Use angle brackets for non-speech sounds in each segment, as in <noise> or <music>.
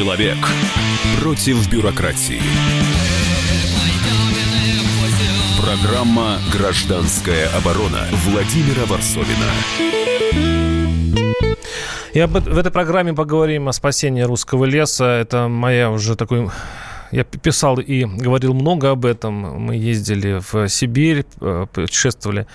Человек против бюрократии. Программа «Гражданская оборона» Владимира Варсовина. И об, в этой программе поговорим о спасении русского леса. Это моя уже такой я писал и говорил много об этом. Мы ездили в Сибирь, э, путешествовали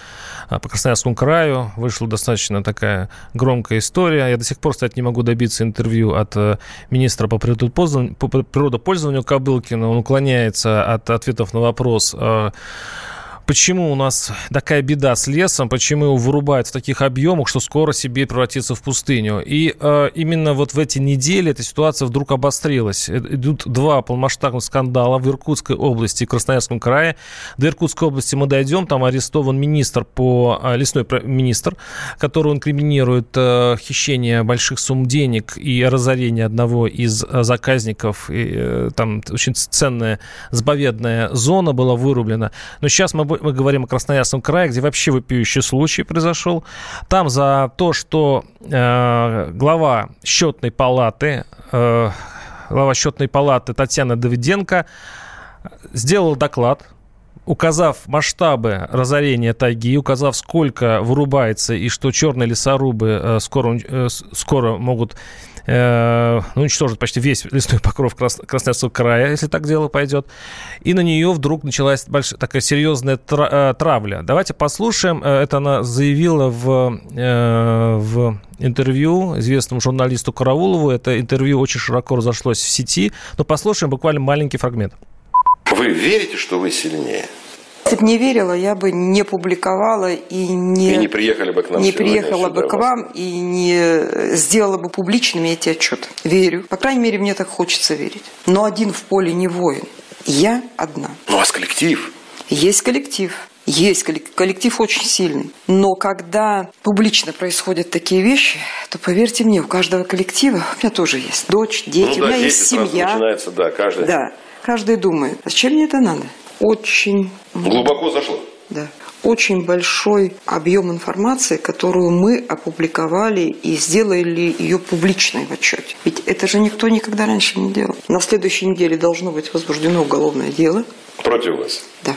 э, по Красноярскому краю. Вышла достаточно такая громкая история. Я до сих пор, кстати, не могу добиться интервью от э, министра по природопользованию, по природопользованию Кобылкина. Он уклоняется от ответов на вопрос почему у нас такая беда с лесом, почему его вырубают в таких объемах, что скоро Сибирь превратится в пустыню. И э, именно вот в эти недели эта ситуация вдруг обострилась. Э, идут два полномасштабных скандала в Иркутской области и Красноярском крае. До Иркутской области мы дойдем, там арестован министр по э, лесной министр, который инкриминирует э, хищение больших сумм денег и разорение одного из э, заказников. И, э, там очень ценная заповедная зона была вырублена. Но сейчас мы мы говорим о Красноярском крае, где вообще вопиющий случай произошел. Там за то, что э, глава счетной палаты, э, глава счетной палаты Татьяна Давиденко сделала доклад, указав масштабы разорения тайги, указав, сколько вырубается и что черные лесорубы э, скоро, э, скоро могут э, ну, уничтожит почти весь лесной покров Крас, Красноярского края, если так дело пойдет. И на нее вдруг началась большая, такая серьезная тра, э, травля. Давайте послушаем. Э, это она заявила в, э, в интервью известному журналисту Караулову. Это интервью очень широко разошлось в сети. Но послушаем буквально маленький фрагмент. Вы верите, что вы сильнее? Если бы не верила, я бы не публиковала и не, и не приехали бы к нам не приехала бы к вам и не сделала бы публичными эти отчеты. Верю. По крайней мере, мне так хочется верить. Но один в поле не воин. Я одна. Ну, у вас коллектив. Есть коллектив. Есть коллектив, коллектив очень сильный. Но когда публично происходят такие вещи, то поверьте мне, у каждого коллектива, у меня тоже есть дочь, дети, ну, да, у меня дети есть семья. Начинается, да, каждый. Да, каждый думает, а зачем мне это надо? Очень... Глубоко зашло? Да. Очень большой объем информации, которую мы опубликовали и сделали ее публичной в отчете. Ведь это же никто никогда раньше не делал. На следующей неделе должно быть возбуждено уголовное дело. Против вас? Да.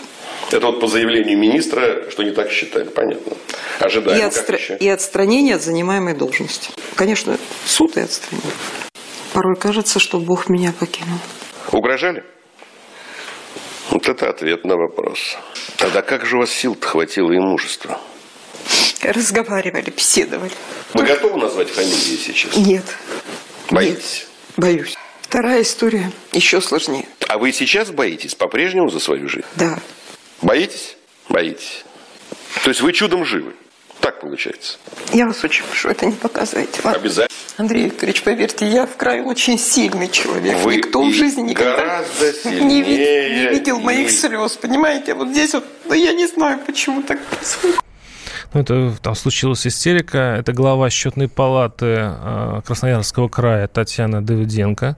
Это вот по заявлению министра, что не так считали, понятно. Ожидаем. И, отстра... и отстранение от занимаемой должности. Конечно, суд и отстранение. Порой кажется, что Бог меня покинул. Угрожали? Вот это ответ на вопрос. Тогда как же у вас сил-то хватило и мужества? Разговаривали, беседовали. Вы готовы назвать фамилии сейчас? Нет. Боитесь? Нет, боюсь. Вторая история еще сложнее. А вы сейчас боитесь по-прежнему за свою жизнь? Да. Боитесь? Боитесь. То есть вы чудом живы? Так получается. Я вас очень прошу, это не показывайте. Ладно? Обязательно. Андрей Викторович, поверьте, я в крае очень сильный человек. Вы Никто в жизни никогда <laughs> не, видел, не видел моих слез, понимаете? Вот здесь вот, ну я не знаю, почему так происходит. Ну, это там случилась истерика. Это глава счетной палаты э, Красноярского края Татьяна Давиденко.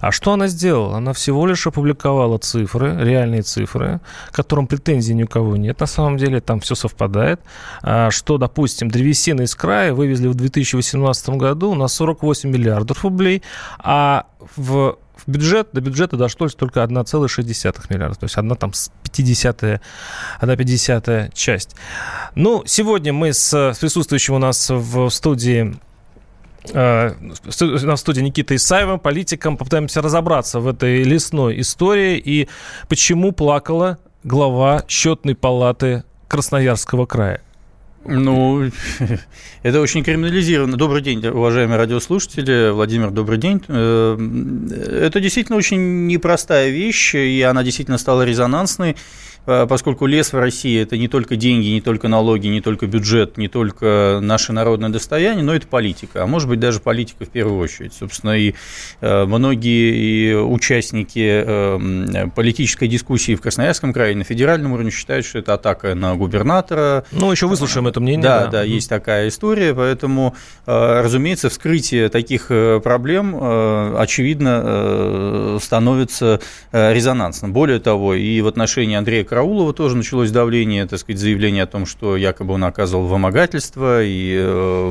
А что она сделала? Она всего лишь опубликовала цифры, реальные цифры, которым претензий ни у кого нет. На самом деле там все совпадает. А, что, допустим, древесины из края вывезли в 2018 году на 48 миллиардов рублей, а в в бюджет, до бюджета дошло только 1,6 миллиарда, то есть одна там 50 одна 50 часть. Ну, сегодня мы с, с присутствующим у нас в студии э, на студии Никита Исаева, политиком, попытаемся разобраться в этой лесной истории и почему плакала глава счетной палаты Красноярского края. Ну, <laughs> это очень криминализировано. Добрый день, уважаемые радиослушатели. Владимир, добрый день. Э, это действительно очень непростая вещь, и она действительно стала резонансной. Э, поскольку лес в России – это не только деньги, не только налоги, не только бюджет, не только наше народное достояние, но это политика, а может быть даже политика в первую очередь. Собственно, и э, многие участники э, политической дискуссии в Красноярском крае на федеральном уровне считают, что это атака на губернатора. Ну, еще выслушаем это мнение. Да, да, да, есть такая история, поэтому, разумеется, вскрытие таких проблем, очевидно, становится резонансным. Более того, и в отношении Андрея Караулова тоже началось давление, так сказать, заявление о том, что якобы он оказывал вымогательство и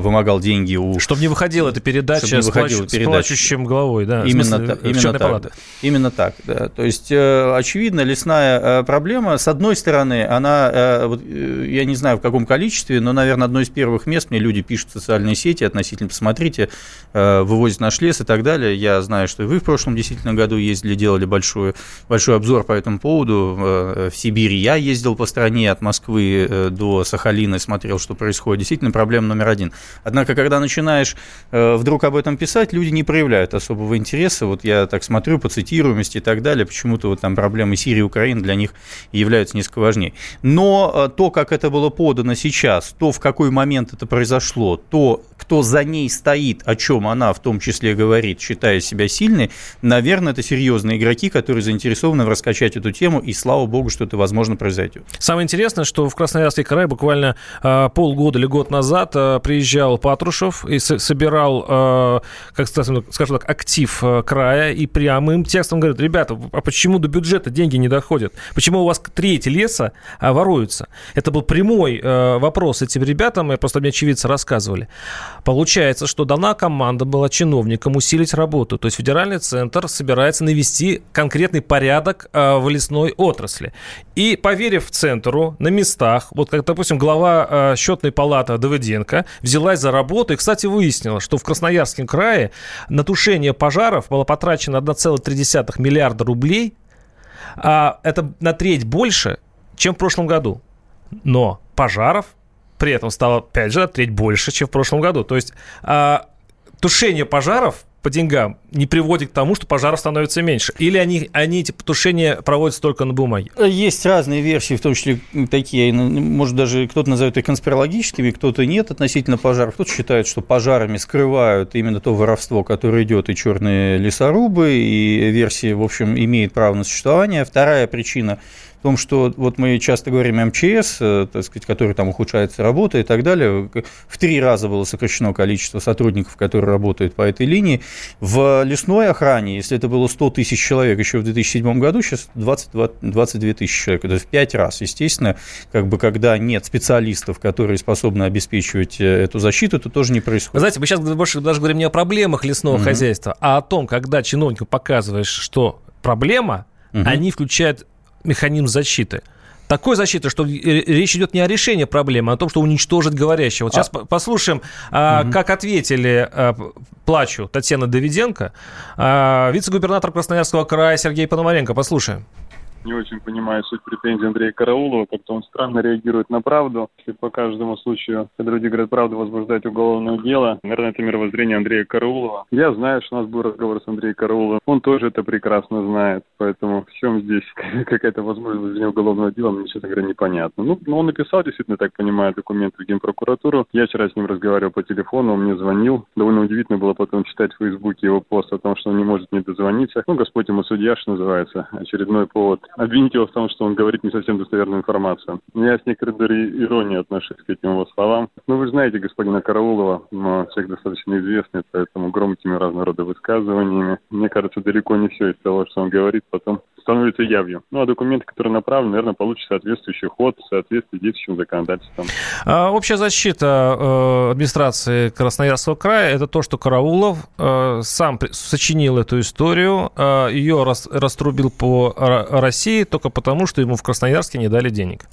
вымогал деньги у... Чтобы не выходила эта передача, с, плач... передача. с плачущим головой, да, именно, смысле, та, именно так, Именно так, да. То есть, очевидно, лесная проблема, с одной стороны, она, вот, я не знаю в каком количестве, но, наверное, одно из первых мест мне люди пишут в социальные сети относительно, посмотрите, вывозят наш лес и так далее. Я знаю, что и вы в прошлом действительно году ездили, делали большой, большой обзор по этому поводу. В Сибири я ездил по стране от Москвы до Сахалина и смотрел, что происходит. Действительно, проблема номер один. Однако, когда начинаешь вдруг об этом писать, люди не проявляют особого интереса. Вот я так смотрю по цитируемости и так далее, почему-то вот там проблемы Сирии и Украины для них являются несколько важнее. Но то, как это было подано сейчас, то, в какой момент это произошло, то, кто за ней стоит, о чем она в том числе говорит, считая себя сильной, наверное, это серьезные игроки, которые заинтересованы в раскачать эту тему, и слава богу, что это возможно произойдет. Самое интересное, что в Красноярский край буквально э, полгода или год назад э, приезжал Патрушев и с- собирал, э, как скажем так, актив э, края, и прямым текстом говорит, ребята, а почему до бюджета деньги не доходят? Почему у вас треть леса э, воруются? Это был прямой э, вопрос этим ребятам, и просто мне очевидцы рассказывали. Получается, что дана команда была чиновникам усилить работу. То есть федеральный центр собирается навести конкретный порядок э, в лесной отрасли. И поверив центру на местах, вот как, допустим, глава э, счетной палаты Давыденко взялась за работу и, кстати, выяснила, что в Красноярском крае на тушение пожаров было потрачено 1,3 миллиарда рублей, а это на треть больше, чем в прошлом году. Но пожаров при этом стало, опять же, треть больше, чем в прошлом году. То есть а, тушение пожаров по деньгам не приводит к тому, что пожаров становится меньше? Или они, они эти тушения проводятся только на бумаге? Есть разные версии, в том числе такие, ну, может, даже кто-то назовет их конспирологическими, кто-то нет относительно пожаров. Кто-то считает, что пожарами скрывают именно то воровство, которое идет, и черные лесорубы, и версия, в общем, имеет право на существование. Вторая причина в том, что вот мы часто говорим МЧС, э, так сказать, который там ухудшается работа и так далее. В три раза было сокращено количество сотрудников, которые работают по этой линии. В лесной охране, если это было 100 тысяч человек еще в 2007 году, сейчас 20, 22 тысячи человек. Это в пять раз. Естественно, как бы когда нет специалистов, которые способны обеспечивать э, эту защиту, это тоже не происходит. Вы знаете, мы сейчас больше даже говорим не о проблемах лесного mm-hmm. хозяйства, а о том, когда чиновнику показываешь, что проблема, угу. они включают механизм защиты. Такой защиты, что речь идет не о решении проблемы, а о том, что уничтожить говорящего. Вот а... сейчас послушаем, а, угу. как ответили а, плачу Татьяна Давиденко, а, вице-губернатор Красноярского края Сергей Пономаренко. Послушаем не очень понимаю суть претензий Андрея Караулова, как-то он странно реагирует на правду. Если по каждому случаю, когда люди говорят правду, возбуждать уголовное дело, наверное, это мировоззрение Андрея Караулова. Я знаю, что у нас был разговор с Андреем Карауловым, он тоже это прекрасно знает, поэтому в чем здесь <laughs> какая-то возможность возбуждения уголовного дела, мне, честно говоря, непонятно. Ну, но он написал, действительно, так понимаю, документы в Генпрокуратуру. Я вчера с ним разговаривал по телефону, он мне звонил. Довольно удивительно было потом читать в Фейсбуке его пост о том, что он не может не дозвониться. Ну, Господь ему судья, что называется, очередной повод обвинить его в том, что он говорит не совсем достоверную информацию. Я с некоторой долей иронии отношусь к этим его словам. Ну, вы знаете господина Караулова, но человек достаточно известный, поэтому громкими разного рода высказываниями. Мне кажется, далеко не все из того, что он говорит, потом становится явью. Ну, а документы, которые направлены, наверное, получат соответствующий ход в соответствии с действующим законодательством. А, общая защита э, администрации Красноярского края – это то, что Караулов э, сам сочинил эту историю, э, ее рас, раструбил по России только потому, что ему в Красноярске не дали денег.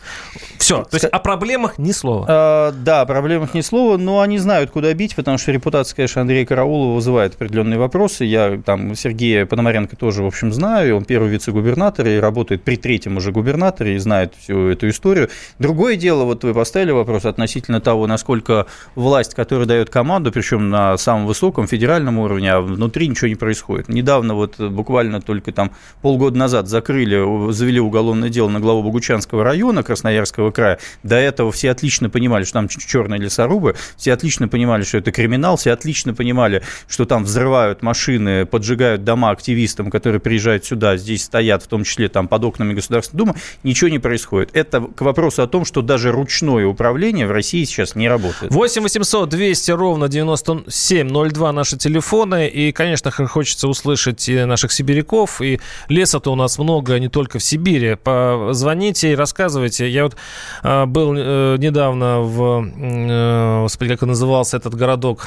Все. То есть о проблемах ни слова. А, да, о проблемах ни слова, но они знают, куда бить, потому что репутация, конечно, Андрея Караулова вызывает определенные вопросы. Я там Сергея Пономаренко тоже, в общем, знаю. Он первый вице губернатора и работает при третьем уже губернаторе и знает всю эту историю. Другое дело, вот вы поставили вопрос относительно того, насколько власть, которая дает команду, причем на самом высоком федеральном уровне, а внутри ничего не происходит. Недавно, вот буквально только там полгода назад закрыли, завели уголовное дело на главу Богучанского района Красноярского края. До этого все отлично понимали, что там черные лесорубы, все отлично понимали, что это криминал, все отлично понимали, что там взрывают машины, поджигают дома активистам, которые приезжают сюда, здесь стоят стоят, в том числе там под окнами Государственной Думы, ничего не происходит. Это к вопросу о том, что даже ручное управление в России сейчас не работает. 8 800 200 ровно 9702 наши телефоны. И, конечно, хочется услышать и наших сибиряков. И леса-то у нас много не только в Сибири. Позвоните и рассказывайте. Я вот а, был э, недавно в... Э, господи, как он назывался этот городок?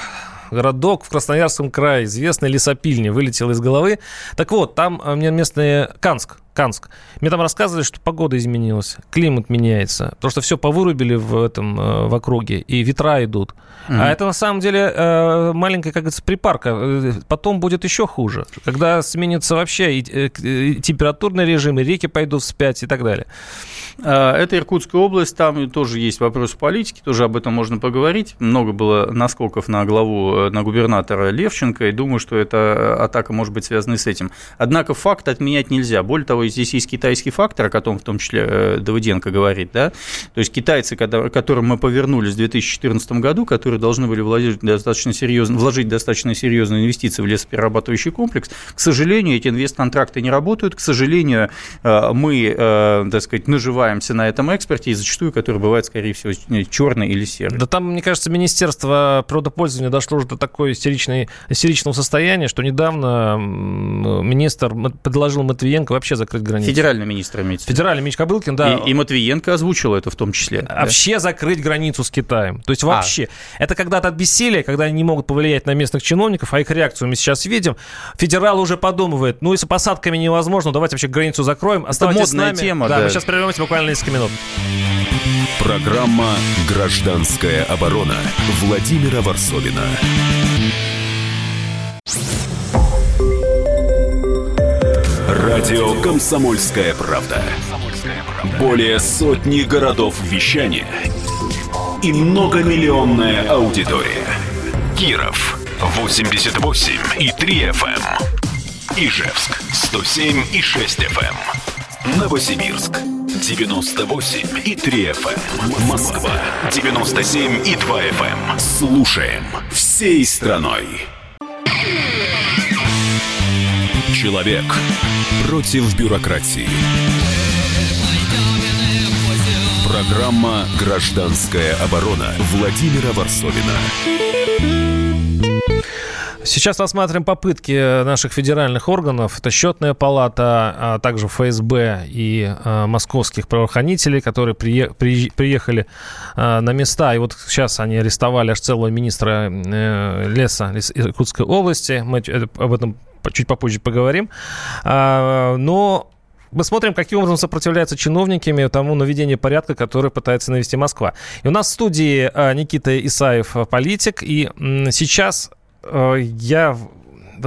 Городок в Красноярском крае, известный лесопильни, вылетел из головы. Так вот, там э, мне местные... Канск, Канск. Мне там рассказывали, что погода изменилась, климат меняется, потому что все повырубили в этом э, в округе, и ветра идут. Mm-hmm. А это на самом деле э, маленькая, как говорится, припарка. Потом будет еще хуже, когда сменится вообще и, и температурный режим, и реки пойдут вспять и так далее. А, это Иркутская область, там тоже есть вопрос политики, тоже об этом можно поговорить. Много было наскоков на главу, э, на губернатора Левченко, и думаю, что эта атака может быть связана с этим. Однако факт отменять нельзя. Более того, здесь есть китайский фактор, о котором в том числе э, Давыденко говорит, да, то есть китайцы, которым мы повернулись в 2014 году, которые должны были вложить достаточно серьезно, вложить достаточно серьезные инвестиции в лесоперерабатывающий комплекс, к сожалению, эти инвестконтракты не работают, к сожалению, э, мы, так сказать, наживаем наживаемся на этом экспорте, и зачастую, который бывает, скорее всего, черный или серый. Да там, мне кажется, Министерство природопользования дошло уже до такой истеричной, истеричного состояния, что недавно министр предложил Матвиенко вообще закрыть границу. Федеральный министр имеется. Федеральный министр Кобылкин, да. И, и Матвиенко озвучил это в том числе. Вообще да? закрыть границу с Китаем. То есть вообще. А. Это когда-то от бессилия, когда они не могут повлиять на местных чиновников, а их реакцию мы сейчас видим. Федерал уже подумывает, ну, если посадками невозможно, давайте вообще границу закроем. Оставайтесь это модная с нами. тема, да. да. Мы сейчас прервемся буквально несколько минут. Программа «Гражданская оборона» Владимира Варсовина. Радио «Комсомольская правда». Более сотни городов вещания и многомиллионная аудитория. Киров 88 и 3 FM. Эм. Ижевск 107 и 6 FM. Новосибирск 98 и 3 FM. Эм. Москва 97 и 2 FM. Эм. Слушаем всей страной. Человек против бюрократии. Программа «Гражданская оборона» Владимира Варсовина. Сейчас рассматриваем попытки наших федеральных органов. Это счетная палата, а также ФСБ и а, московских правоохранителей, которые приехали а, на места. И вот сейчас они арестовали аж целого министра э, леса Иркутской области. Мы об этом чуть попозже поговорим. Но мы смотрим, каким образом сопротивляются чиновниками тому наведению порядка, который пытается навести Москва. И у нас в студии Никита Исаев, политик, и сейчас Э, я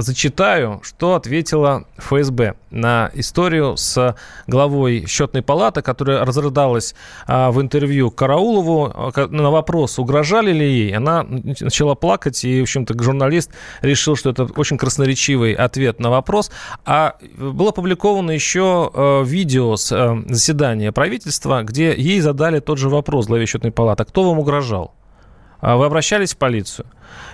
зачитаю, что ответила ФСБ на историю с главой счетной палаты, которая разрыдалась а, в интервью Караулову а, на вопрос, угрожали ли ей. Она начала плакать, и, в общем-то, журналист решил, что это очень красноречивый ответ на вопрос. А было опубликовано еще а, видео с а, заседания правительства, где ей задали тот же вопрос главе счетной палаты. Кто вам угрожал? А вы обращались в полицию?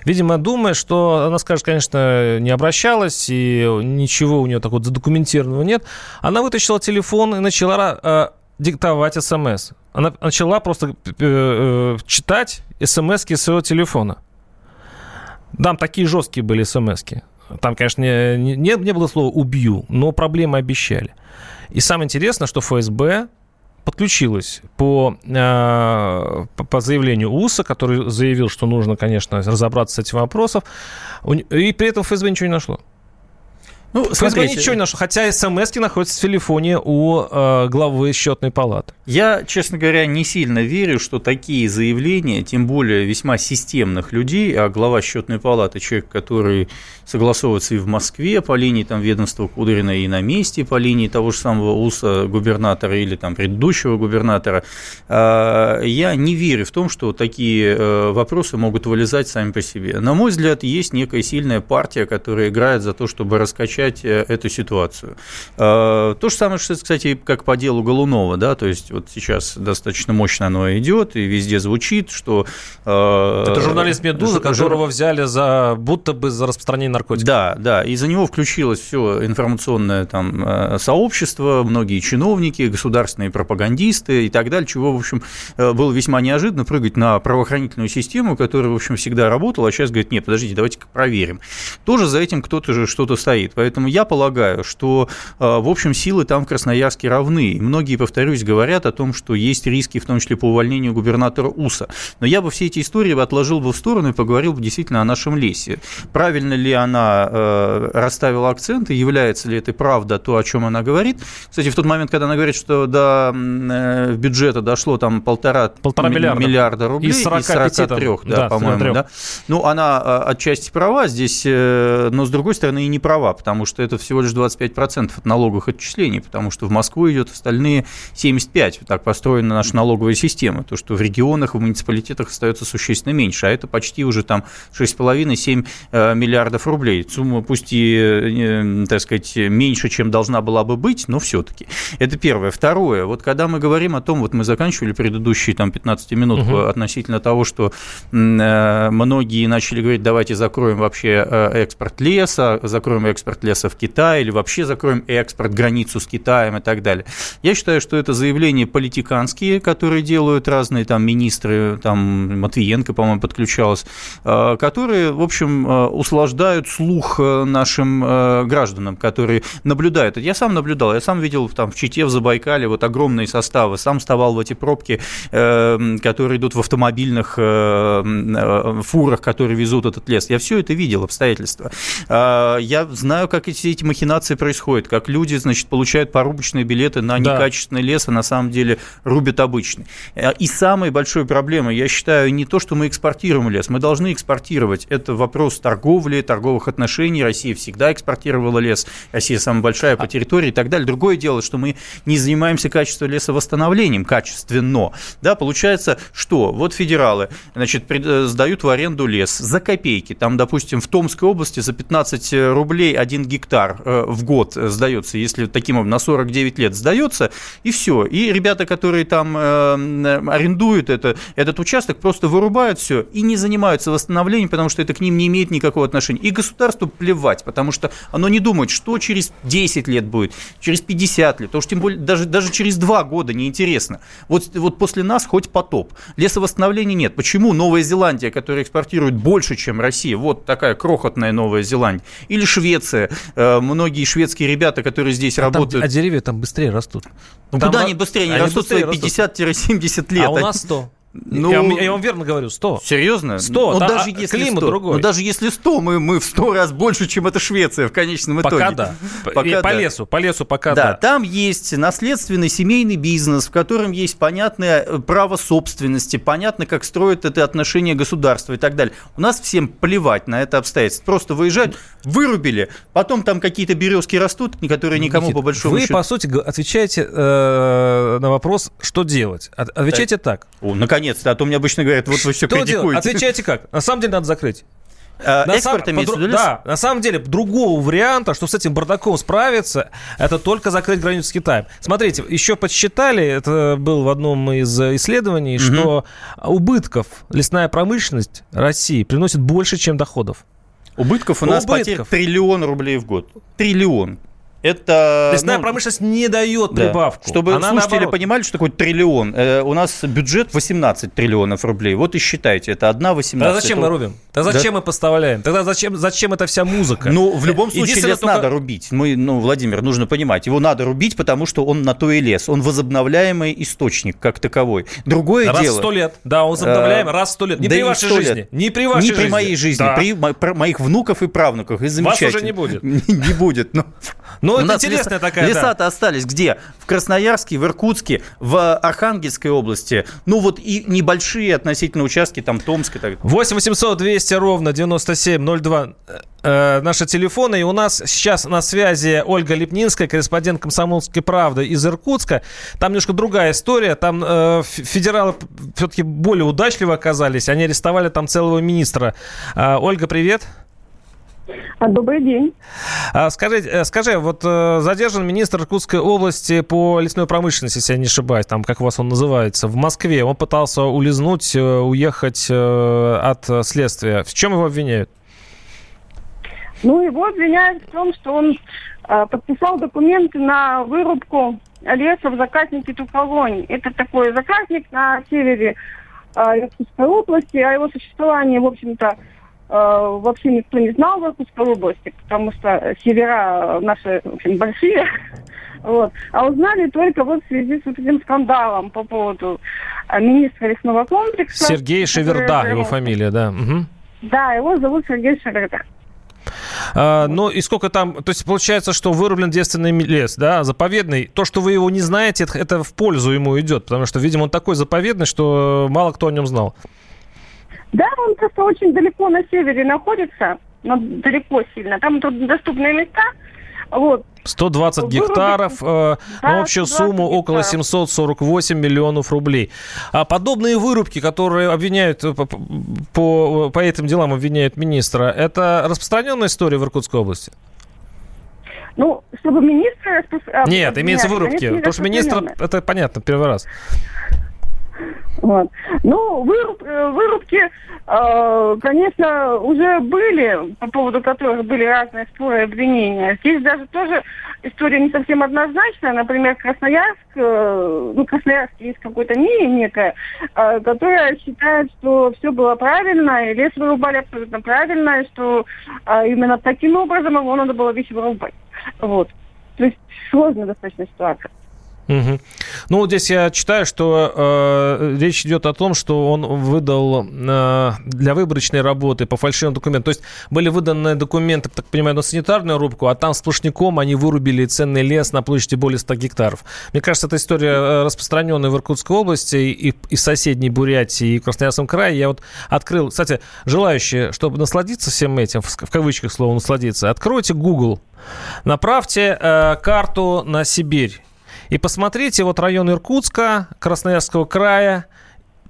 Видимо, думая, что она скажет, конечно, не обращалась, и ничего у нее такого задокументированного нет, она вытащила телефон и начала э, диктовать смс. Она начала просто э, э, читать смс своего телефона. Там такие жесткие были смс -ки. Там, конечно, не, не, не было слова «убью», но проблемы обещали. И самое интересное, что ФСБ подключилась по, э, по заявлению УСа, который заявил, что нужно, конечно, разобраться с этим вопросом, и при этом ФСБ ничего не нашло. Ну, ФСБ смотрите, ничего не нашел, хотя смс находятся в телефоне у э, главы счетной палаты. Я, честно говоря, не сильно верю, что такие заявления, тем более весьма системных людей, а глава счетной палаты человек, который согласовывается и в Москве по линии там, ведомства Кудрина, и на месте по линии того же самого УСа губернатора или там, предыдущего губернатора, э, я не верю в том, что такие э, вопросы могут вылезать сами по себе. На мой взгляд, есть некая сильная партия, которая играет за то, чтобы раскачать предотвращать эту ситуацию. То же самое, кстати, как по делу Голунова, да, то есть вот сейчас достаточно мощно оно идет и везде звучит, что... Это журналист «Медуза», которого взяли за будто бы за распространение наркотиков. Да, да, и за него включилось все информационное там сообщество, многие чиновники, государственные пропагандисты и так далее, чего, в общем, было весьма неожиданно прыгать на правоохранительную систему, которая, в общем, всегда работала, а сейчас говорит, нет, подождите, давайте-ка проверим. Тоже за этим кто-то же что-то стоит. Поэтому я полагаю, что, э, в общем, силы там в Красноярске равны. Многие, повторюсь, говорят о том, что есть риски, в том числе по увольнению губернатора УСа. Но я бы все эти истории отложил бы в сторону и поговорил бы действительно о нашем лесе. Правильно ли она э, расставила акценты, является ли это правда то, о чем она говорит. Кстати, в тот момент, когда она говорит, что до э, бюджета дошло там полтора, полтора миллиарда. миллиарда рублей, из 45, из 43, да, да по-моему, да. Ну, она а, отчасти права здесь, э, но с другой стороны и не права, потому что это всего лишь 25% от налоговых отчислений, потому что в Москву идет остальные 75. Так построена наша налоговая система. То, что в регионах, в муниципалитетах остается существенно меньше, а это почти уже там 6,5-7 э, миллиардов рублей. Сумма пусть и, э, так сказать, меньше, чем должна была бы быть, но все-таки. Это первое. Второе. Вот когда мы говорим о том, вот мы заканчивали предыдущие там 15 минут угу. относительно того, что многие начали говорить, давайте закроем вообще э, экспорт леса, закроем экспорт леса в Китай или вообще закроем экспорт, границу с Китаем и так далее. Я считаю, что это заявления политиканские, которые делают разные там министры, там Матвиенко, по-моему, подключалась, э, которые, в общем, э, услаждают слух нашим гражданам, которые наблюдают. Я сам наблюдал, я сам видел там в Чите, в Забайкале вот огромные составы, сам вставал в эти пробки, которые идут в автомобильных фурах, которые везут этот лес. Я все это видел, обстоятельства. А, я знаю, как эти, эти махинации происходят, как люди, значит, получают порубочные билеты на некачественный да. лес, а на самом деле рубят обычный. А, и самая большая проблема, я считаю, не то, что мы экспортируем лес, мы должны экспортировать. Это вопрос торговли, торговых отношений. Россия всегда экспортировала лес, Россия самая большая по территории и так далее. Другое дело, что мы не занимаемся качеством лесовосстановлением качественно. Да, получается, что вот федералы, значит, э, сдают в аренду лес за копейки. Там, допустим, в Томской области за 15 э, рублей один гектар э, в год сдается, если таким образом на 49 лет сдается, и все. И ребята, которые там э, арендуют это, этот участок, просто вырубают все и не занимаются восстановлением, потому что это к ним не имеет никакого отношения. И государству плевать, потому что оно не думает, что через 10 лет будет, через 50 лет, потому что тем более даже, даже через 2 года неинтересно. Вот, вот после нас хоть потоп. Лесовосстановления нет. Почему Новая Зеландия, которая экспортирует больше, чем Россия. Вот такая крохотная Новая Зеландия. Или Швеция. Э, многие шведские ребята, которые здесь а работают... Там, а деревья там быстрее растут. Ну, там куда они быстрее? Они, они растут свои 50-70 лет. А у нас 100. Ну, я, я вам верно говорю, 100. Серьезно? 100. Ну, да, даже если климат 100, другой. Ну, даже если 100, мы, мы в 100 раз больше, чем это Швеция в конечном итоге. Пока да. <laughs> Пока И да. по лесу, по лесу пока да. да. Там есть наследственный семейный бизнес, в котором есть понятное э, право собственности, понятно, как строят это отношения государства и так далее. У нас всем плевать на это обстоятельство. Просто выезжают, вырубили, потом там какие-то березки растут, которые никому Никит, по большому вы, счету... Вы, по сути, отвечаете э, на вопрос, что делать. Отвечайте так. так. О, наконец наконец-то, а то мне обычно говорят, вот вы все Что критикуете. Делать? Отвечайте как? На самом деле надо закрыть. А, на экспорт сам, имеется виду? Да, на самом деле другого варианта, что с этим бардаком справиться, это только закрыть границу с Китаем. Смотрите, еще подсчитали, это был в одном из исследований, угу. что убытков лесная промышленность России приносит больше, чем доходов. Убытков у нас убытков. потерь триллион рублей в год. Триллион. Это, Лесная ну, промышленность не дает да. прибавку. Чтобы Она слушатели наоборот. понимали, что такое триллион. Э, у нас бюджет 18 триллионов рублей. Вот и считайте, это одна 18. Тогда зачем это... мы рубим? Тогда зачем да? мы поставляем? Тогда зачем, зачем эта вся музыка? Ну, в любом случае лес только... надо рубить. Мы, ну, Владимир, нужно понимать, его надо рубить, потому что он на то и лес. Он возобновляемый источник как таковой. Другое раз дело... Раз сто лет. Да, он возобновляем а, раз сто лет. Не да при вашей жизни. Лет. Не при вашей не жизни. при моей жизни. Да. При моих внуков и правнуков. И Вас уже не будет. <laughs> Не будет. Но, но это интересная такая такая. Леса-то да. остались где? В Красноярске, в Иркутске, в Архангельской области. Ну вот и небольшие относительно участки, там Томск и так 8 800 200 ровно 9702 э, наши телефоны. И у нас сейчас на связи Ольга Лепнинская, корреспондент «Комсомольской правды» из Иркутска. Там немножко другая история. Там э, федералы все-таки более удачливо оказались. Они арестовали там целого министра. Э, Ольга, привет. А, добрый день. А скажи, э, скажи, вот э, задержан министр Иркутской области по лесной промышленности, если я не ошибаюсь, там, как у вас он называется, в Москве. Он пытался улизнуть, э, уехать от следствия. В чем его обвиняют? Ну, его обвиняют в том, что он э, подписал документы на вырубку леса в заказнике Туколонь. Это такой заказник на севере Иркутской области. О его существовании, в общем-то, вообще никто не знал в Иркутской области, потому что севера наши, общем, большие. <laughs> Вот. А узнали только вот в связи с этим скандалом по поводу министра лесного комплекса. Сергей Шеверда, его фамилия, да. Угу. Да, его зовут Сергей Шеверда. А, ну и сколько там, то есть получается, что вырублен девственный лес, да, заповедный. То, что вы его не знаете, это в пользу ему идет, потому что, видимо, он такой заповедный, что мало кто о нем знал. Да, он просто очень далеко на севере находится, но далеко сильно. Там тут доступные места, вот. 120 гектаров, э, на общую сумму гектаров. около 748 миллионов рублей. А подобные вырубки, которые обвиняют по, по, по этим делам обвиняют министра, это распространенная история в Иркутской области? Ну, чтобы министра... Нет, имеется вырубки. Потому что министр, это понятно, первый раз. Вот. Ну, выруб, э, вырубки, э, конечно, уже были, по поводу которых были разные споры и обвинения. Здесь даже тоже история не совсем однозначная. Например, Красноярск, э, ну, Красноярск есть какое-то мнение некое, э, которое считает, что все было правильно, и лес вырубали абсолютно правильно, и что э, именно таким образом его надо было весь вырубать. Вот. То есть сложная достаточно ситуация. Угу. Ну, вот здесь я читаю, что э, речь идет о том, что он выдал э, для выборочной работы по фальшивым документам. То есть были выданы документы, так понимаю, на санитарную рубку, а там сплошняком они вырубили ценный лес на площади более 100 гектаров. Мне кажется, эта история э, распространенная в Иркутской области и, и соседней Бурятии, и в Красноярском крае. Я вот открыл, кстати, желающие, чтобы насладиться всем этим, в кавычках слово насладиться, откройте Google, направьте э, карту на Сибирь и посмотрите, вот район Иркутска, Красноярского края,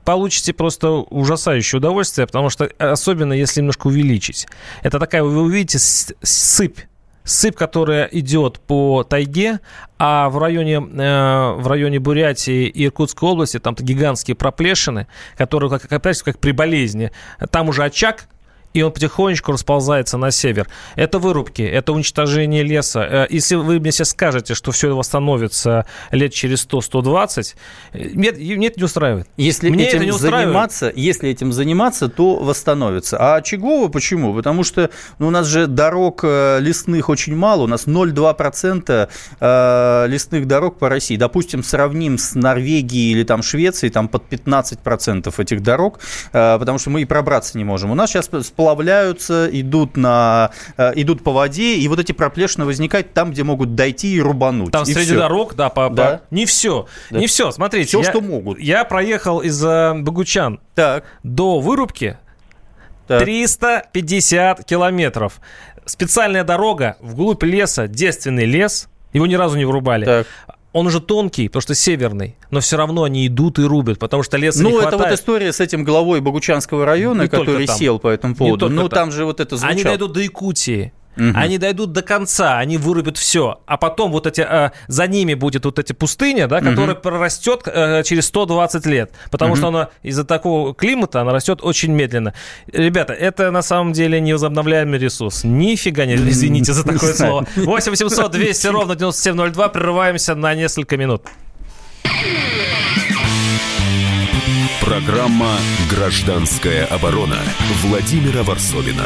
получите просто ужасающее удовольствие, потому что особенно если немножко увеличить. Это такая, вы увидите сыпь сыпь, которая идет по тайге, а в районе, э, в районе Бурятии и Иркутской области там-то гигантские проплешины, которые, как, опять, как при болезни. Там уже очаг, и он потихонечку расползается на север. Это вырубки, это уничтожение леса. Э, если вы мне сейчас скажете, что все восстановится лет через 100-120, нет, нет, не устраивает. Если мне этим это не устраивает. заниматься, если этим заниматься, то восстановится. А очагово почему? Потому что ну, у нас же дорог э, лесных очень мало, у нас 0,2% э, лесных дорог по России. Допустим, сравним с Норвегией или там Швецией, там под 15% этих дорог, потому что мы и пробраться не можем. У нас сейчас сплавляются, идут, на, э, идут по воде, и вот эти проплешины возникают там, где могут дойти и рубануть. Там и среди все. дорог, да, по, да. По... не все, да. не все. Смотрите, все, я, что могут. Я проехал из э, Богучан так. до вырубки так. 350 километров. Специальная дорога вглубь леса, девственный лес. Его ни разу не вырубали. Так он уже тонкий, потому что северный, но все равно они идут и рубят, потому что леса ну, не хватает. Ну, это вот история с этим главой Богучанского района, не который сел по этому поводу. Ну, там. там же вот это звучало. Они дойдут до Якутии. Угу. Они дойдут до конца, они вырубят все, а потом вот эти э, за ними будет вот эти пустыня, да, которая угу. прорастет э, через 120 лет, потому угу. что она из-за такого климата она растет очень медленно. Ребята, это на самом деле невозобновляемый ресурс. Нифига не, извините за <laughs> такое слово. 8 800 200 ровно 9702. Прерываемся на несколько минут. Программа «Гражданская оборона» Владимира Варсовина.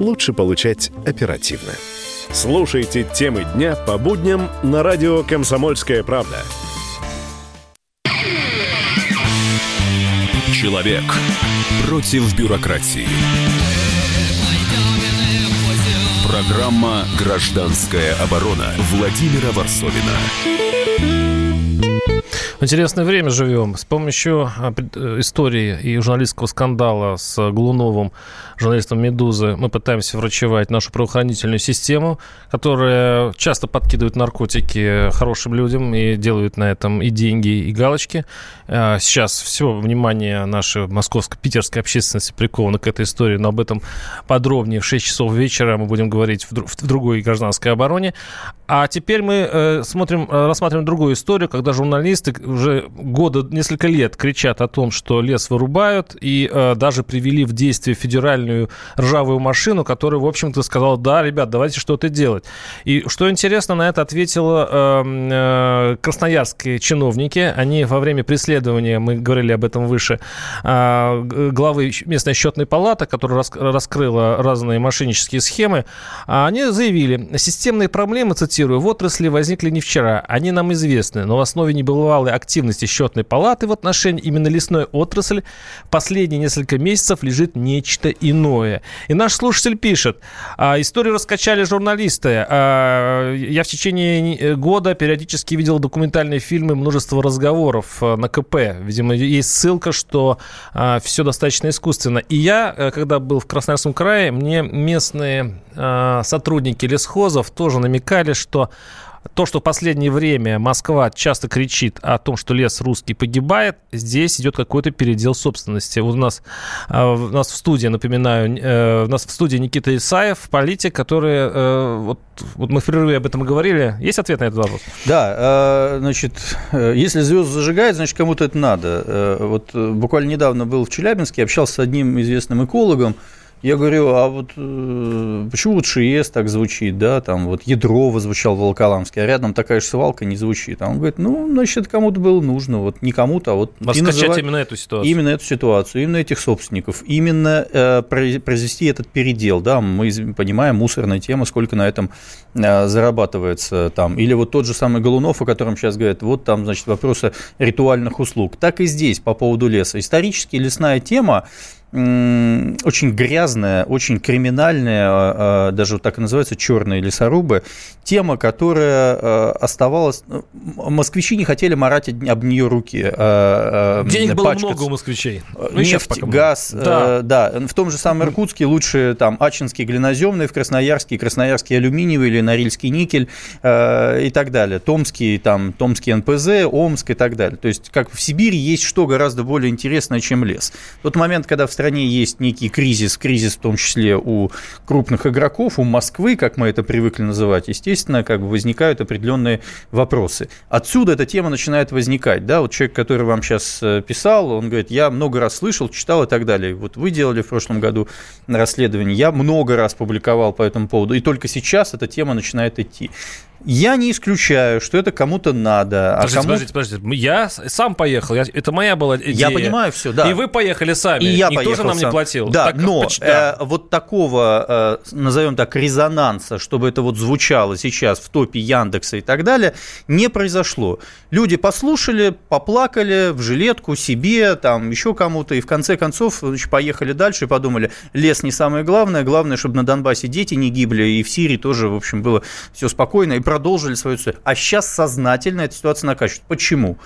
лучше получать оперативно. Слушайте темы дня по будням на радио «Комсомольская правда». Человек против бюрократии. Программа «Гражданская оборона» Владимира Варсовина. Интересное время живем. С помощью а, э, истории и журналистского скандала с Глуновым, журналистом «Медузы», мы пытаемся врачевать нашу правоохранительную систему, которая часто подкидывает наркотики хорошим людям и делают на этом и деньги, и галочки. А, сейчас все внимание нашей московско-питерской общественности приковано к этой истории, но об этом подробнее в 6 часов вечера мы будем говорить в, в другой гражданской обороне. А теперь мы э, смотрим, рассматриваем другую историю, когда журналисты уже года, несколько лет кричат о том, что лес вырубают, и э, даже привели в действие федеральную ржавую машину, которая, в общем-то, сказала, да, ребят, давайте что-то делать. И что интересно, на это ответило э, э, красноярские чиновники. Они во время преследования, мы говорили об этом выше, э, главы местной счетной палаты, которая рас, раскрыла разные мошеннические схемы, они заявили, системные проблемы, цитирую, в отрасли возникли не вчера, они нам известны, но в основе небывалой активности счетной палаты в отношении именно лесной отрасли последние несколько месяцев лежит нечто иное. И наш слушатель пишет, а, историю раскачали журналисты. А, я в течение э, года периодически видел документальные фильмы, множество разговоров а, на КП. Видимо, есть ссылка, что а, все достаточно искусственно. И я, э, когда был в Красноярском крае, мне местные сотрудники лесхозов тоже намекали, что то, что в последнее время Москва часто кричит о том, что лес русский погибает, здесь идет какой-то передел собственности. Вот у нас, а, у нас в студии, напоминаю, э, у нас в студии Никита Исаев, политик, который, э, вот, вот мы впервые об этом говорили. Есть ответ на этот вопрос? Да, э, значит, если звезды зажигают, значит, кому-то это надо. Вот буквально недавно был в Челябинске, общался с одним известным экологом, я говорю, а вот э, почему вот ШИЭС так звучит, да, там вот ядро звучал в Волоколамске, а рядом такая же свалка не звучит. А он говорит, ну, значит, кому-то было нужно, вот не кому-то, а вот... Раскачать именно эту ситуацию. Именно эту ситуацию, именно этих собственников, именно э, произвести этот передел, да, мы понимаем, мусорная тема, сколько на этом э, зарабатывается там. Или вот тот же самый Голунов, о котором сейчас говорят, вот там, значит, вопросы ритуальных услуг. Так и здесь по поводу леса. Исторически лесная тема, очень грязная, очень криминальная, а, а, даже так и называется, черные лесорубы, тема, которая а, оставалась... Ну, москвичи не хотели марать об нее руки. Денег было много у москвичей. Ну, Нефть, газ, да. да. В том же самом Иркутске лучше там Ачинский глиноземный, в Красноярске Красноярский алюминиевый или Норильский никель и так далее. Томский, там, Томский НПЗ, Омск и так далее. То есть, как в Сибири есть что гораздо более интересное, чем лес. В тот момент, когда в стране есть некий кризис, кризис в том числе у крупных игроков, у Москвы, как мы это привыкли называть, естественно, как бы возникают определенные вопросы. Отсюда эта тема начинает возникать. Да? Вот человек, который вам сейчас э, писал, он говорит, я много раз слышал, читал и так далее. Вот вы делали в прошлом году расследование, я много раз публиковал по этому поводу, и только сейчас эта тема начинает идти. Я не исключаю, что это кому-то надо. А подождите, а кому... подождите, подождите. Я сам поехал. Я... Это моя была идея. Я понимаю все, да. И вы поехали сами. И я Никто поехал же нам сам. не платил. Да, так, но э, вот такого, э, назовем так, резонанса, чтобы это вот звучало сейчас в топе Яндекса и так далее, не произошло. Люди послушали, поплакали в жилетку себе, там еще кому-то, и в конце концов значит, поехали дальше и подумали, лес не самое главное, главное, чтобы на Донбассе дети не гибли, и в Сирии тоже, в общем, было все спокойно. И продолжили свою цель. А сейчас сознательно эта ситуация накачивает. Почему?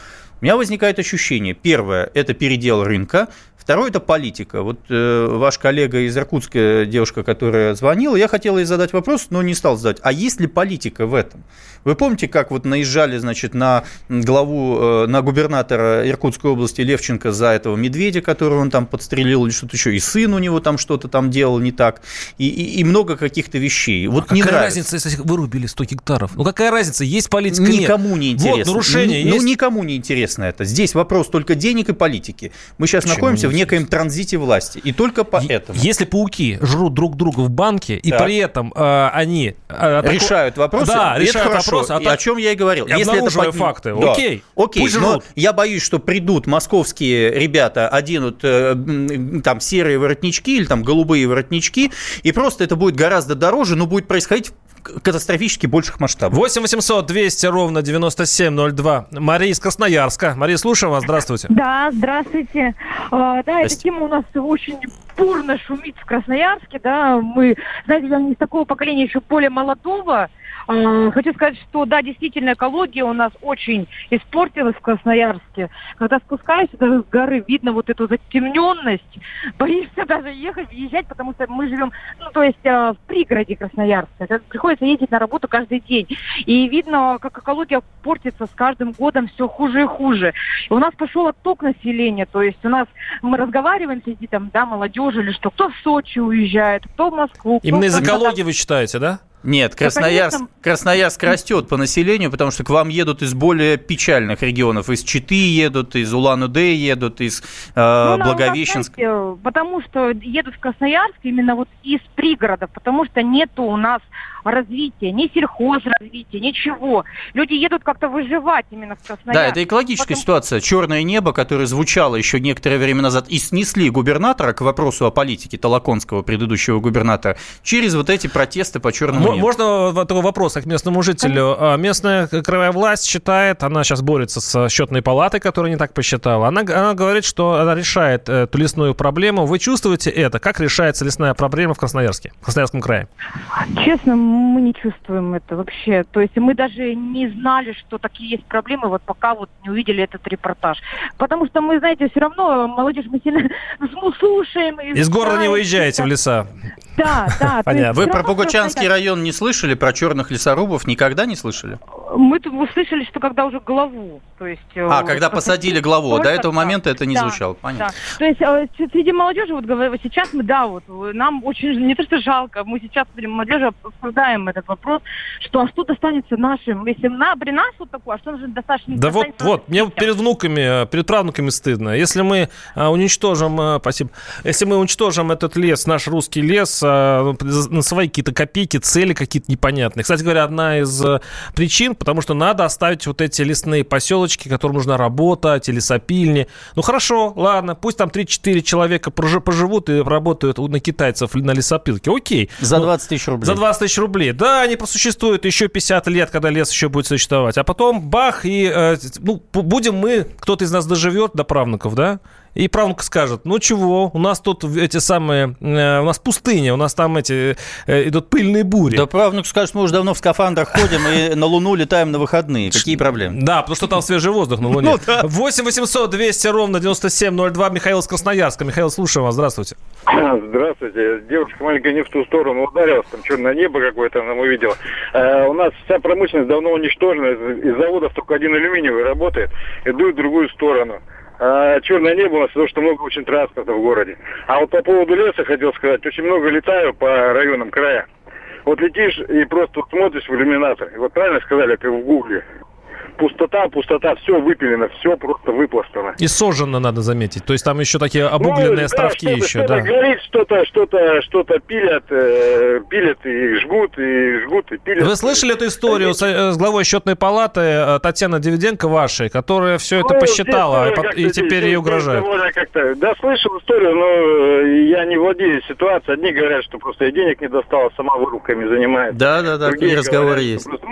У меня возникает ощущение, первое, это передел рынка, Второе – это политика. Вот э, ваш коллега из Иркутска, девушка, которая звонила, я хотел ей задать вопрос, но не стал задать. А есть ли политика в этом? Вы помните, как вот наезжали, значит, на главу, э, на губернатора Иркутской области Левченко за этого медведя, которого он там подстрелил или что-то еще, и сын у него там что-то там делал не так, и, и, и много каких-то вещей. Вот а не какая нравится. разница, если вырубили 100 гектаров? Ну какая разница, есть политика, Никому нет? не интересно. Вот, нарушение ну, есть. Ну, никому не интересно это. Здесь вопрос только денег и политики. Мы сейчас Почему находимся в не некоем транзите власти. И только поэтому. Если пауки жрут друг друга в банке, и Так. при этом э, они... э, атаку- решают вопросы. Да, это решают хорошо. вопросы. А так- о чем я и говорил. и обнаруживая факты. Да. Окей, Окей. пусть но жрут. я боюсь, что придут московские ребята, оденут э, там серые воротнички или там голубые воротнички, и просто это будет гораздо дороже, но будет происходить катастрофически больших масштабов. 8 800 200 ровно 9702. Мария из Красноярска. Мария, слушаем вас. Здравствуйте. Да, здравствуйте. А, да, эта тема у нас очень бурно шумит в Красноярске, да, мы, знаете, я не из такого поколения еще более молодого, Хочу сказать, что да, действительно, экология у нас очень испортилась в Красноярске. Когда спускаешься даже с горы, видно вот эту затемненность. Боишься даже ехать, въезжать, потому что мы живем, ну, то есть э, в пригороде Красноярска. Приходится ездить на работу каждый день. И видно, как экология портится с каждым годом все хуже и хуже. И у нас пошел отток населения, то есть у нас, мы разговариваем среди там, да, молодежи или что, кто в Сочи уезжает, кто в Москву. Именно из экологии вы считаете, да? Нет, Красноярск, ну, Красноярск растет по населению, потому что к вам едут из более печальных регионов. Из Читы едут, из Улан-Удэ едут, из э, ну, Благовещенска. Знаете, потому что едут в Красноярск именно вот из пригородов, потому что нету у нас развития, ни сельхозразвития, ничего. Люди едут как-то выживать именно в Красноярск. Да, это экологическая Потому... ситуация. Черное небо, которое звучало еще некоторое время назад, и снесли губернатора к вопросу о политике Толоконского, предыдущего губернатора, через вот эти протесты по черному небу. Можно такой вопрос к местному жителю? А, местная краевая власть считает, она сейчас борется с счетной палатой, которая не так посчитала. Она, она говорит, что она решает эту лесную проблему. Вы чувствуете это? Как решается лесная проблема в Красноярске, в Красноярском крае? Честно, мы не чувствуем это вообще. То есть мы даже не знали, что такие есть проблемы, вот пока вот не увидели этот репортаж. Потому что мы, знаете, все равно молодежь мы сильно <laughs> слушаем. Из города не выезжаете в леса. Да, да. Понятно. Вы про Погучанский район не слышали, про черных лесорубов никогда не слышали? Мы тут услышали, что когда уже главу, то есть... Э, а, когда посадили главу, до этого момента это не звучало, понятно. То есть э, среди молодежи, вот сейчас мы, да, вот, нам очень, не то что жалко, мы сейчас среди молодежи обсуждаем этот вопрос, что а что достанется нашим, если на, при нас вот такое, а что же достаточно Да вот, вот, мне перед внуками, перед правнуками стыдно. Если мы уничтожим, спасибо, если мы уничтожим этот лес, наш русский лес, на свои какие-то копейки, цели какие-то непонятные. Кстати говоря, одна из э, причин, потому что надо оставить вот эти лесные поселочки, которым нужна работа, эти лесопильни. Ну хорошо, ладно, пусть там 3-4 человека поживут и работают на китайцев на лесопилке. Окей. За 20 тысяч рублей. За 20 тысяч рублей. Да, они просуществуют еще 50 лет, когда лес еще будет существовать. А потом бах, и э, ну, будем мы, кто-то из нас доживет до правнуков, да? И правнук скажет, ну чего, у нас тут эти самые, э, у нас пустыня, у нас там эти э, идут пыльные бури. Да правнук скажет, мы уже давно в скафандрах ходим и на Луну летаем на выходные. Какие проблемы? Да, потому что там свежий воздух на Луне. 8 800 200 ровно 9702. Михаил из Красноярска. Михаил, слушаем вас. Здравствуйте. <clears throat> Здравствуйте. Девушка маленькая не в ту сторону ударилась, там черное небо какое-то она увидела. Э, у нас вся промышленность давно уничтожена, из заводов только один алюминиевый работает, идут в другую сторону а, черное небо у нас, потому что много очень транспорта в городе. А вот по поводу леса хотел сказать, очень много летаю по районам края. Вот летишь и просто вот смотришь в иллюминатор. И вот правильно сказали, как в гугле пустота, пустота, все выпилено, все просто выпластано. И сожжено, надо заметить. То есть там еще такие обугленные ну, островки да, еще, что-то да. Горит, что-то, что-то, что-то пилят, э, пилят и жгут, и жгут, и пилят. Вы слышали эту историю с, э, с главой счетной палаты э, Татьяна Дивиденко вашей, которая все это ну, посчитала и, и теперь ей угрожает? Да, слышал историю, но э, я не владею ситуацией. Одни говорят, что просто я денег не достала, сама вырубками занимается. Да, да, да, такие разговоры есть. Просто,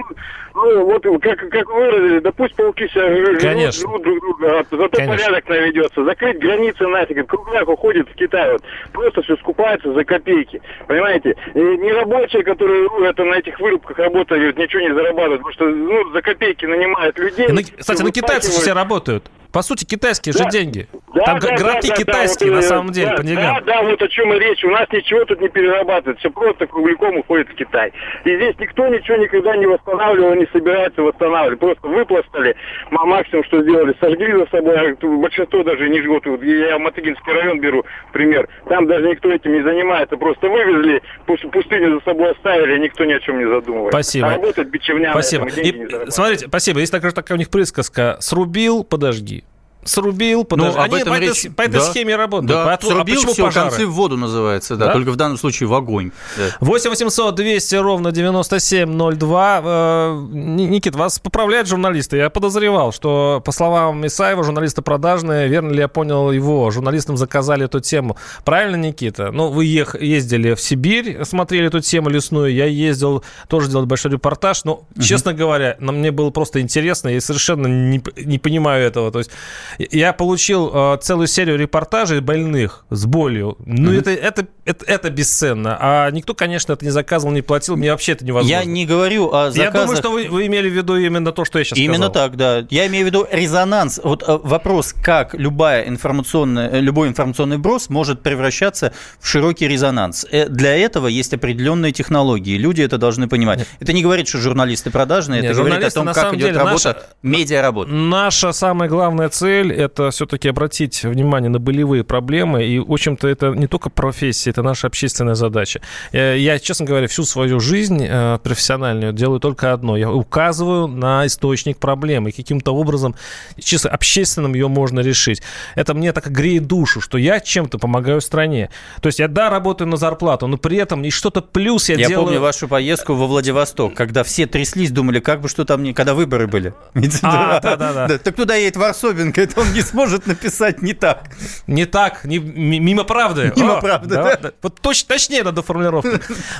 ну, вот как, как выразили, да пусть пауки себя Конечно. живут друг друга, а зато Конечно. порядок наведется. Закрыть границы нафиг, кругляк уходит в Китай, вот, просто все скупается за копейки, понимаете? И не рабочие, которые ну, это на этих вырубках работают, ничего не зарабатывают, потому что ну, за копейки нанимают людей. И, на, кстати, на китайцев все работают. По сути, китайские да. же деньги. Да, Там да, графи да, китайские да, вот, на самом деле, да, по деньгам. Да, да, вот о чем и речь. У нас ничего тут не перерабатывает. Все просто кругляком уходит в Китай. И здесь никто ничего никогда не восстанавливал, не собирается восстанавливать. Просто выпластали. Максимум, что сделали, сожгли за собой. А большинство даже не жгут. Вот я Матыгинский район беру пример. Там даже никто этим не занимается. Просто вывезли, пустыню за собой оставили, никто ни о чем не задумывается. Спасибо. А работает бичевня. Спасибо. И, смотрите, спасибо. Есть такая, такая у них присказка. Срубил, подожги. Срубил, подожди. Ну, об Они этом по, речь- этой, по этой да. схеме работают. Да, а срубил, почему все, пожары? концы в воду называется, да, Да? только в данном случае в огонь. Да. 8 800 200 ровно 9702. Э, Ни- Никит, вас поправляют журналисты. Я подозревал, что, по словам Исаева, журналисты продажные, верно ли я понял его, журналистам заказали эту тему. Правильно, Никита? Ну, вы ех- ездили в Сибирь, смотрели эту тему лесную, я ездил, тоже делал большой репортаж, но, честно говоря, на мне было просто интересно, я совершенно не, не понимаю этого. То есть я получил э, целую серию репортажей больных с болью. Ну, это, это, это, это бесценно. А никто, конечно, это не заказывал, не платил. Мне вообще это невозможно. Я не говорю о Я заказах. думаю, что вы, вы имели в виду именно то, что я сейчас Именно сказал. так, да. Я имею в виду резонанс. Вот э, вопрос, как любая информационная, э, любой информационный брос может превращаться в широкий резонанс. Э, Для этого есть определенные технологии. Люди это должны понимать. Это не говорит, что журналисты продажные, Нет, это говорит о том, как идет работа, наша- медиа работа. Наша самая главная цель – это все-таки обратить внимание на болевые проблемы. И, в общем-то, это не только профессия, это наша общественная задача. Э, Я, честно говоря, всю свою жизнь э, профессиональную делаю только одно. Я указываю на источник проблемы. И каким-то образом, чисто общественным ее можно решить. Это мне так греет душу, что я чем-то помогаю стране. То есть я, да, работаю на зарплату, но при этом и что-то плюс я, Я делаю... помню вашу поездку во Владивосток, когда все тряслись, думали, как бы что там, не... когда выборы были. А, да-да-да. <laughs> Так туда едет Варсобинка, это он не сможет написать не так. Не так, не, ми- мимо правды. Мимо О, правды, да, да. Вот точ- точнее надо формулировку.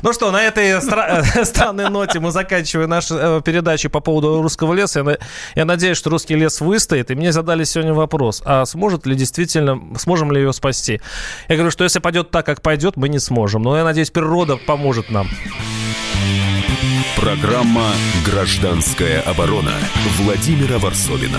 Ну что, на этой стра- э, <laughs> странной ноте мы заканчиваем нашу э, передачу по поводу русского леса. Я, я надеюсь, что русский лес выстоит. И мне задали сегодня вопрос, а сможет ли действительно, сможем ли его спасти? Я говорю, что если пойдет так, как пойдет, мы не сможем. Но я надеюсь, природа поможет нам. Программа «Гражданская оборона» Владимира Варсовина.